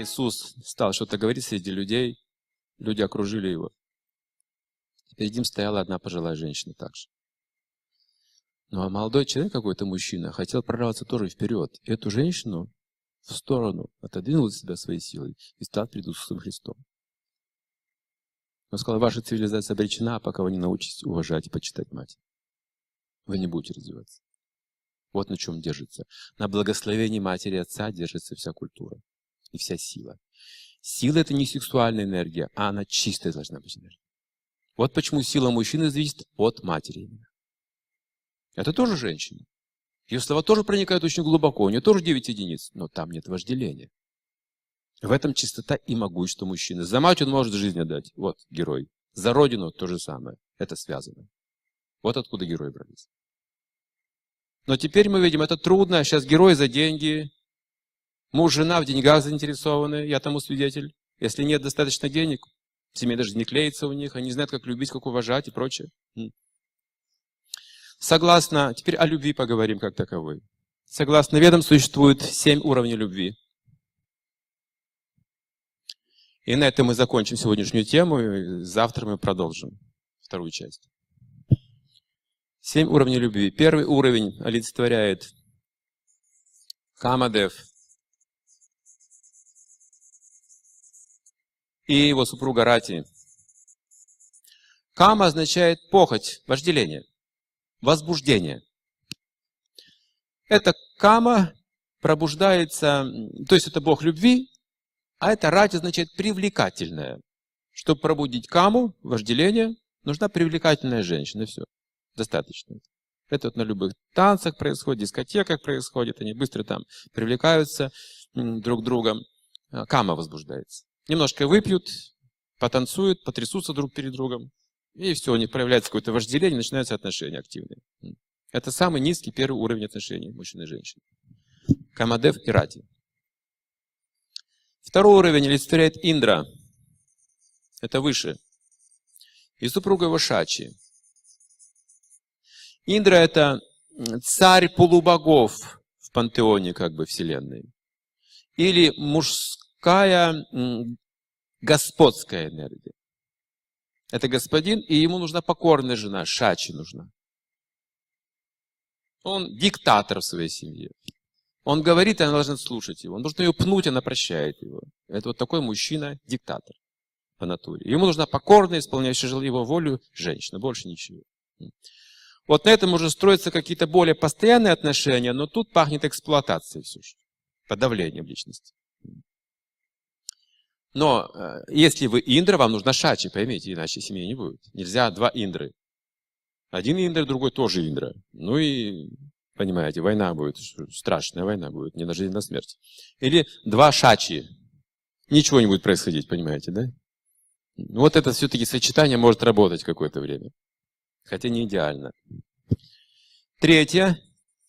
Иисус стал что-то говорить среди людей, люди окружили его. Перед ним стояла одна пожилая женщина также. Ну а молодой человек, какой-то мужчина, хотел прорваться тоже вперед. И эту женщину в сторону отодвинул от себя своей силой и стал перед Иисусом Христом. Он сказал, ваша цивилизация обречена, пока вы не научитесь уважать и почитать мать. Вы не будете развиваться. Вот на чем держится. На благословении матери и отца держится вся культура и вся сила. Сила – это не сексуальная энергия, а она чистая должна быть энергия. Вот почему сила мужчины зависит от матери. Это тоже женщина. Ее слова тоже проникают очень глубоко, у нее тоже 9 единиц, но там нет вожделения. В этом чистота и могущество мужчины. За мать он может жизнь отдать. Вот герой. За родину то же самое. Это связано. Вот откуда герои брались. Но теперь мы видим, это трудно. Сейчас герой за деньги. Муж, жена в деньгах заинтересованы. Я тому свидетель. Если нет достаточно денег, семья даже не клеится у них. Они не знают, как любить, как уважать и прочее. Согласно, теперь о любви поговорим как таковой. Согласно ведам, существует семь уровней любви. И на этом мы закончим сегодняшнюю тему, и завтра мы продолжим вторую часть. Семь уровней любви. Первый уровень олицетворяет Камадев и его супруга Рати. Кама означает похоть, вожделение – возбуждение. Это кама пробуждается, то есть это Бог любви, а это рати означает привлекательная. Чтобы пробудить каму, вожделение, нужна привлекательная женщина. Все. Достаточно. Это вот на любых танцах происходит, дискотеках происходит. Они быстро там привлекаются друг другом. Кама возбуждается. Немножко выпьют, потанцуют, потрясутся друг перед другом. И все, у них проявляется какое-то вожделение, начинаются отношения активные. Это самый низкий первый уровень отношений мужчины и женщины. Камадев и Рати. Второй уровень олицетворяет Индра. Это выше. И супруга его Шачи. Индра – это царь полубогов в пантеоне как бы вселенной. Или мужская господская энергия. Это господин, и ему нужна покорная жена, Шачи нужна. Он диктатор в своей семье. Он говорит, и она должна слушать его. Он должен ее пнуть, она прощает его. Это вот такой мужчина-диктатор по натуре. Ему нужна покорная, исполняющая его волю женщина, больше ничего. Вот на этом уже строятся какие-то более постоянные отношения, но тут пахнет эксплуатацией все же, подавлением личности. Но э, если вы Индра, вам нужна Шачи, поймите, иначе семьи не будет. Нельзя два Индры. Один Индра, другой тоже Индра. Ну и, понимаете, война будет, страшная война будет, не на жизнь, на смерть. Или два Шачи. Ничего не будет происходить, понимаете, да? Вот это все-таки сочетание может работать какое-то время. Хотя не идеально. Третье.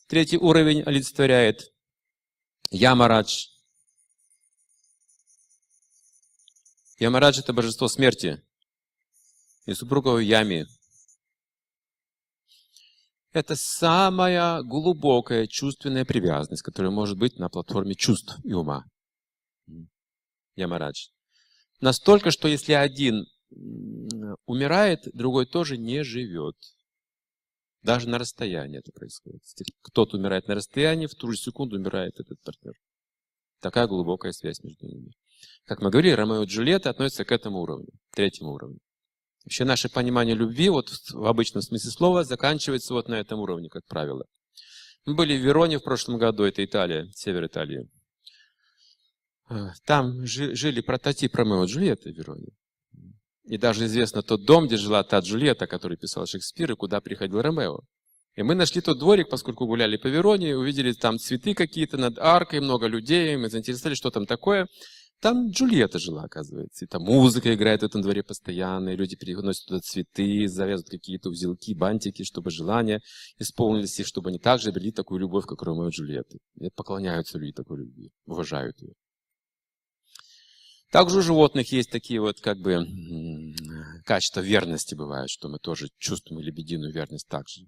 Третий уровень олицетворяет Ямарадж. Ямарадж – это божество смерти. И супруга в яме. Это самая глубокая чувственная привязанность, которая может быть на платформе чувств и ума. Ямарадж. Настолько, что если один умирает, другой тоже не живет. Даже на расстоянии это происходит. Кто-то умирает на расстоянии, в ту же секунду умирает этот партнер. Такая глубокая связь между ними. Как мы говорили, Ромео и Джульетта относятся к этому уровню, третьему уровню. Вообще наше понимание любви, вот в обычном смысле слова, заканчивается вот на этом уровне, как правило. Мы были в Вероне в прошлом году, это Италия, север Италии. А, там жили прототип Ромео и Джульетты в Вероне. И даже известно тот дом, где жила та Джульетта, который писал Шекспир, и куда приходил Ромео. И мы нашли тот дворик, поскольку гуляли по Вероне, увидели там цветы какие-то над аркой, много людей, мы заинтересовались, что там такое. Там Джульетта жила, оказывается. И там музыка играет в этом дворе постоянно, и люди переносят туда цветы, завязывают какие-то узелки, бантики, чтобы желания исполнились, и чтобы они также обрели такую любовь, как Ромео и Джульетта. И поклоняются люди такой любви, уважают ее. Также у животных есть такие вот как бы качества верности бывают, что мы тоже чувствуем лебединую верность также.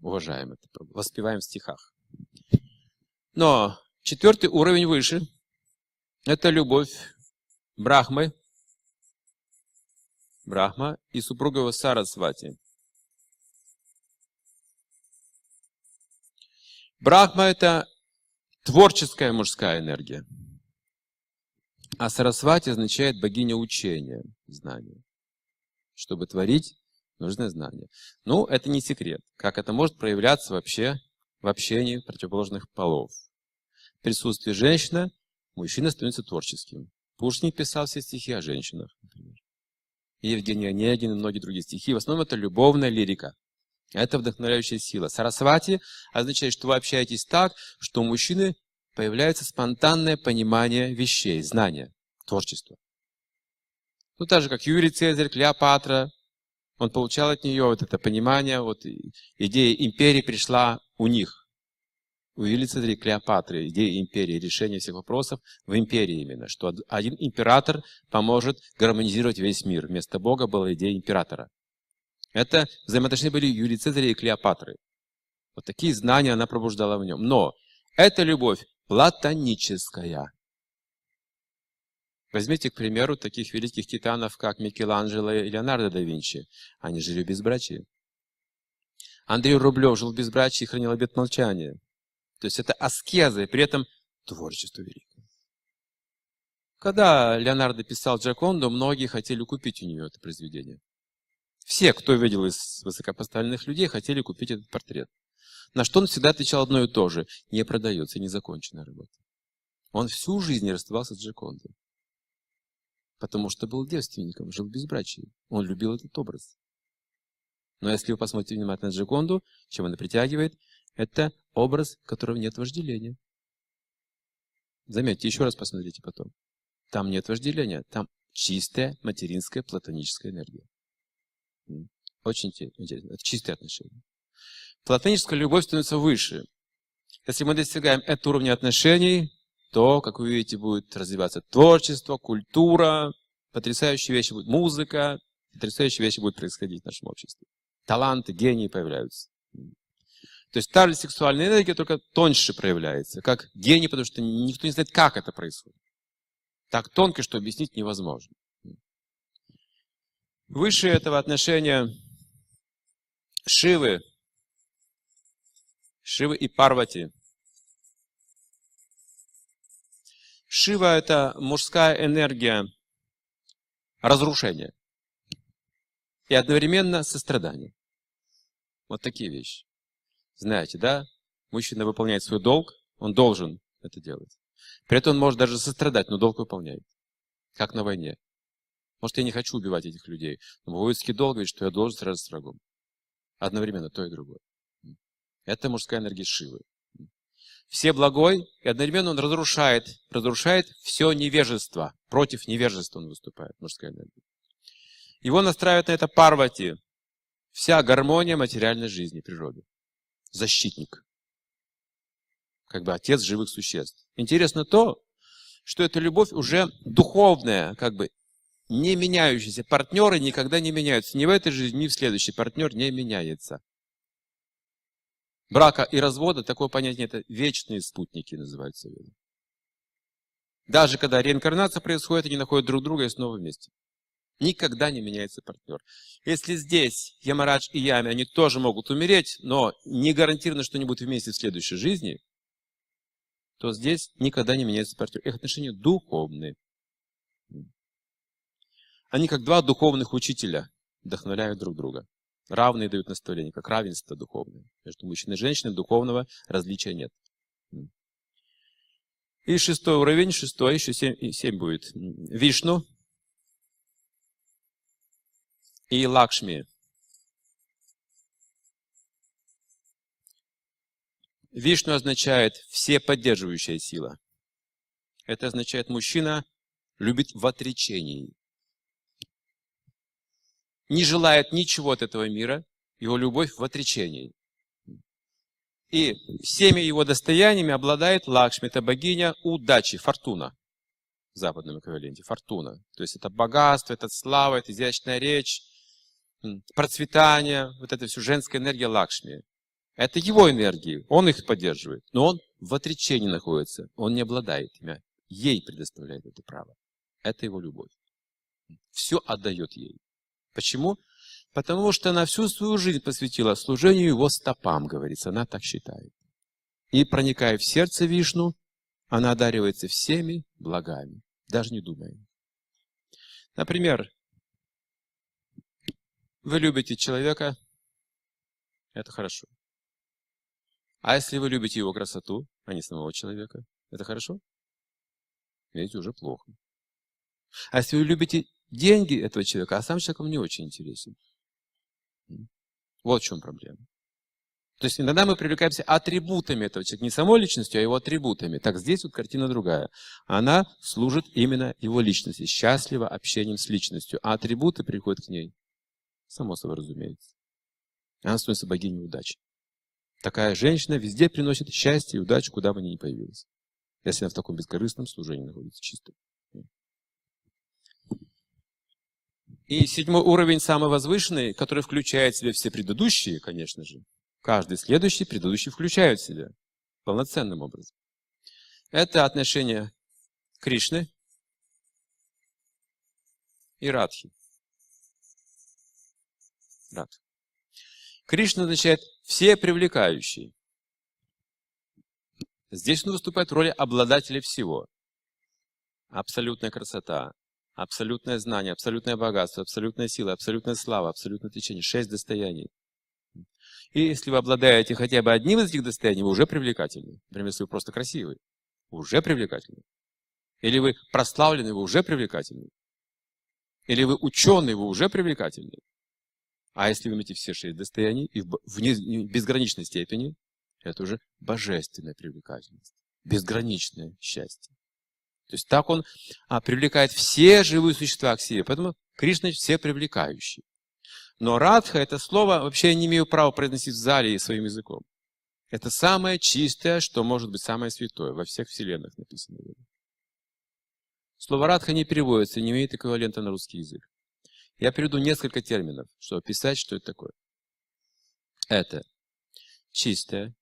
Уважаем это, воспеваем в стихах. Но четвертый уровень выше – Это любовь Брахмы, Брахма и супруга его Сарасвати. Брахма – это творческая мужская энергия. А Сарасвати означает богиня учения, знания. Чтобы творить, нужны знания. Ну, это не секрет. Как это может проявляться вообще в общении противоположных полов. В присутствии женщины мужчина становится творческим. Пушкин писал все стихи о женщинах, например. И Евгений Онегин и многие другие стихи. В основном это любовная лирика. Это вдохновляющая сила. Сарасвати означает, что вы общаетесь так, что у мужчины появляется спонтанное понимание вещей, знания, творчество. Ну, так же, как Юрий Цезарь, Клеопатра, он получал от нее вот это понимание, вот идея империи пришла у них. У Юлии Цезаря и Клеопатры идея империи, решение всех вопросов в империи именно, что один император поможет гармонизировать весь мир. Вместо Бога была идея императора. Это взаимоотношения были Юлии Цезаря и Клеопатры. Вот такие знания она пробуждала в нем. Но эта любовь платоническая. Возьмите, к примеру, таких великих титанов, как Микеланджело и Леонардо да Винчи. Они жили в безбрачии. Андрей Рублев жил в безбрачии и хранил обет молчания. То есть это аскеза, и при этом творчество великое. Когда Леонардо писал Джаконду, многие хотели купить у нее это произведение. Все, кто видел из высокопоставленных людей, хотели купить этот портрет. На что он всегда отвечал одно и то же. Не продается, незаконченная работа. Он всю жизнь расставался с Джакондой. Потому что был девственником, жил в безбрачии. Он любил этот образ. Но если вы посмотрите внимательно на Джаконду, чем она притягивает, это образ, в котором нет вожделения. Заметьте, еще раз посмотрите потом. Там нет вожделения, там чистая материнская платоническая энергия. Очень интересно. Это чистые отношения. Платоническая любовь становится выше. Если мы достигаем этого уровня отношений, то, как вы видите, будет развиваться творчество, культура, потрясающие вещи будут, музыка, потрясающие вещи будут происходить в нашем обществе. Таланты, гении появляются. То есть та же сексуальная энергия только тоньше проявляется, как гений, потому что никто не знает, как это происходит. Так тонко, что объяснить невозможно. Выше этого отношения Шивы, Шивы и Парвати. Шива – это мужская энергия разрушения и одновременно сострадания. Вот такие вещи. Знаете, да? Мужчина выполняет свой долг, он должен это делать. При этом он может даже сострадать, но долг выполняет. Как на войне. Может, я не хочу убивать этих людей, но воинский долг говорит, что я должен сразиться с врагом. Одновременно то и другое. Это мужская энергия Шивы. Все благой, и одновременно он разрушает, разрушает все невежество. Против невежества он выступает, мужская энергия. Его настраивает на это Парвати. Вся гармония материальной жизни, природы. Защитник. Как бы отец живых существ. Интересно то, что эта любовь уже духовная, как бы не меняющиеся. Партнеры никогда не меняются. Ни в этой жизни, ни в следующей. Партнер не меняется. Брака и развода, такое понятие, это вечные спутники называются. Даже когда реинкарнация происходит, они находят друг друга и снова вместе. Никогда не меняется партнер. Если здесь Ямарадж и Ями, они тоже могут умереть, но не гарантированно, что они будут вместе в следующей жизни, то здесь никогда не меняется партнер. Их отношения духовные. Они как два духовных учителя вдохновляют друг друга. Равные дают наставления, как равенство духовное. Между мужчиной и женщиной духовного различия нет. И шестой уровень, шестой, еще семь, семь будет. Вишну и Лакшми. Вишну означает все поддерживающая сила. Это означает мужчина любит в отречении не желает ничего от этого мира, его любовь в отречении. И всеми его достояниями обладает Лакшми, это богиня удачи, фортуна в западном эквиваленте, фортуна. То есть это богатство, это слава, это изящная речь, процветание, вот это все женская энергия Лакшми. Это его энергии, он их поддерживает, но он в отречении находится, он не обладает ими. ей предоставляет это право. Это его любовь. Все отдает ей. Почему? Потому что она всю свою жизнь посвятила служению его стопам, говорится. Она так считает. И проникая в сердце Вишну, она одаривается всеми благами, даже не думая. Например, вы любите человека, это хорошо. А если вы любите его красоту, а не самого человека, это хорошо? Видите, уже плохо. А если вы любите деньги этого человека, а сам человек вам не очень интересен. Вот в чем проблема. То есть иногда мы привлекаемся атрибутами этого человека, не самой личностью, а его атрибутами. Так здесь вот картина другая. Она служит именно его личности, счастливо общением с личностью, а атрибуты приходят к ней. Само собой разумеется. Она становится богиней удачи. Такая женщина везде приносит счастье и удачу, куда бы ни появилась. Если она в таком бескорыстном служении находится чисто. И седьмой уровень, самый возвышенный, который включает в себя все предыдущие, конечно же, Каждый следующий, предыдущий включают в себя полноценным образом. Это отношение Кришны и Радхи. Радх. Кришна означает «все привлекающие». Здесь он выступает в роли обладателя всего. Абсолютная красота, абсолютное знание, абсолютное богатство, абсолютная сила, абсолютная слава, абсолютное течение. Шесть достояний. И если вы обладаете хотя бы одним из этих достояний, вы уже привлекательны. Например, если вы просто красивый, вы уже привлекательны. Или вы прославлены, вы уже привлекательны. Или вы ученый, вы уже привлекательны. А если вы имеете все шесть достояний и в безграничной степени, это уже божественная привлекательность, безграничное счастье. То есть так он а, привлекает все живые существа к себе. Поэтому Кришна все привлекающий. Но радха, это слово вообще я не имею права произносить в зале своим языком. Это самое чистое, что может быть самое святое. Во всех вселенных написано. Слово радха не переводится, не имеет эквивалента на русский язык. Я приведу несколько терминов, чтобы описать, что это такое. Это чистое,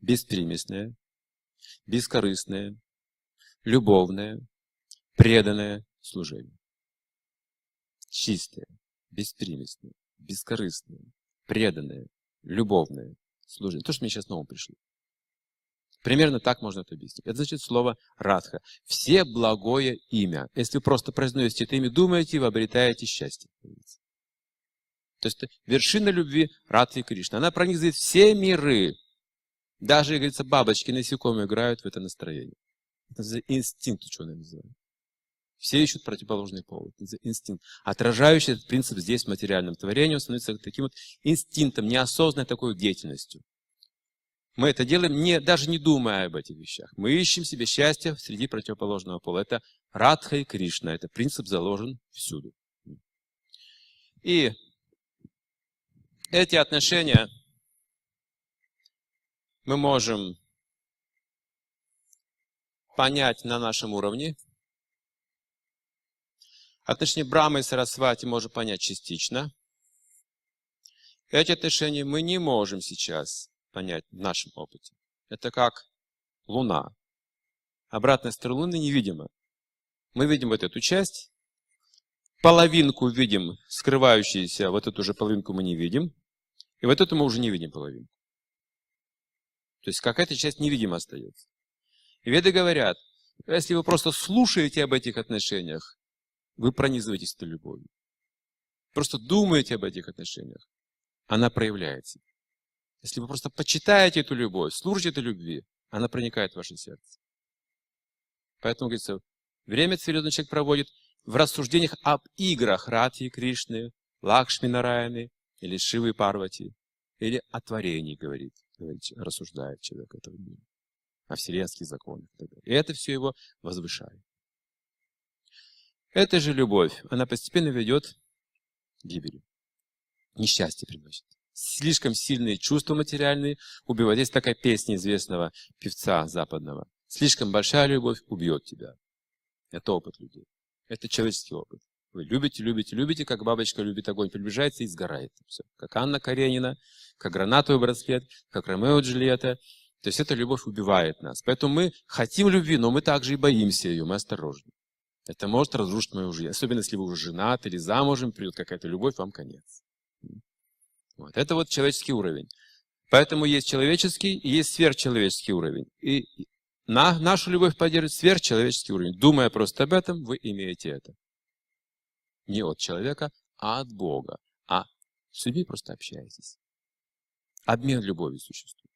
беспримесное, бескорыстное, любовное, преданное служение. Чистое, беспримесное, бескорыстное, преданное, любовное служение. То, что мне сейчас снова пришли. Примерно так можно это объяснить. Это значит слово радха. Все благое имя. Если вы просто произносите это имя, думаете, вы обретаете счастье. То есть вершина любви Радхи Кришна. Она пронизывает все миры. Даже, говорится, бабочки, насекомые играют в это настроение. Это инстинкт ученые называют. Все ищут противоположный пол. Инстинкт. Отражающий этот принцип здесь в материальном творении, он становится таким вот инстинктом, неосознанной такой деятельностью. Мы это делаем, не, даже не думая об этих вещах. Мы ищем себе счастье среди противоположного пола. Это Радха и Кришна. Это принцип заложен всюду. И эти отношения мы можем понять на нашем уровне, Отношения Брамы и Сарасвати можно понять частично. Эти отношения мы не можем сейчас понять в нашем опыте. Это как Луна. Обратная сторона Луны невидима. Мы видим вот эту часть, половинку видим, скрывающуюся, вот эту же половинку мы не видим, и вот эту мы уже не видим половинку. То есть какая-то часть невидима остается. И веды говорят, если вы просто слушаете об этих отношениях, вы пронизываетесь этой любовью. Просто думаете об этих отношениях, она проявляется. Если вы просто почитаете эту любовь, служите этой любви, она проникает в ваше сердце. Поэтому, говорится, время цивилизованный человек проводит в рассуждениях об играх Рати и Кришны, Лакшми Нараяны или Шивы Парвати, или о творении, говорит, рассуждает человек этого мира, о вселенских законах. И это все его возвышает. Эта же любовь, она постепенно ведет к гибели. Несчастье приносит. Слишком сильные чувства материальные убивают. Есть такая песня известного певца западного. Слишком большая любовь убьет тебя. Это опыт людей. Это человеческий опыт. Вы любите, любите, любите, как бабочка любит огонь, приближается и сгорает. Все. Как Анна Каренина, как гранатовый браслет, как Ромео Джульетта, То есть эта любовь убивает нас. Поэтому мы хотим любви, но мы также и боимся ее, мы осторожны. Это может разрушить мою жизнь. Особенно, если вы уже женаты или замужем, придет какая-то любовь, вам конец. Вот. Это вот человеческий уровень. Поэтому есть человеческий и есть сверхчеловеческий уровень. И на, нашу любовь поддерживает сверхчеловеческий уровень. Думая просто об этом, вы имеете это. Не от человека, а от Бога. А с людьми просто общаетесь. Обмен любовью существует.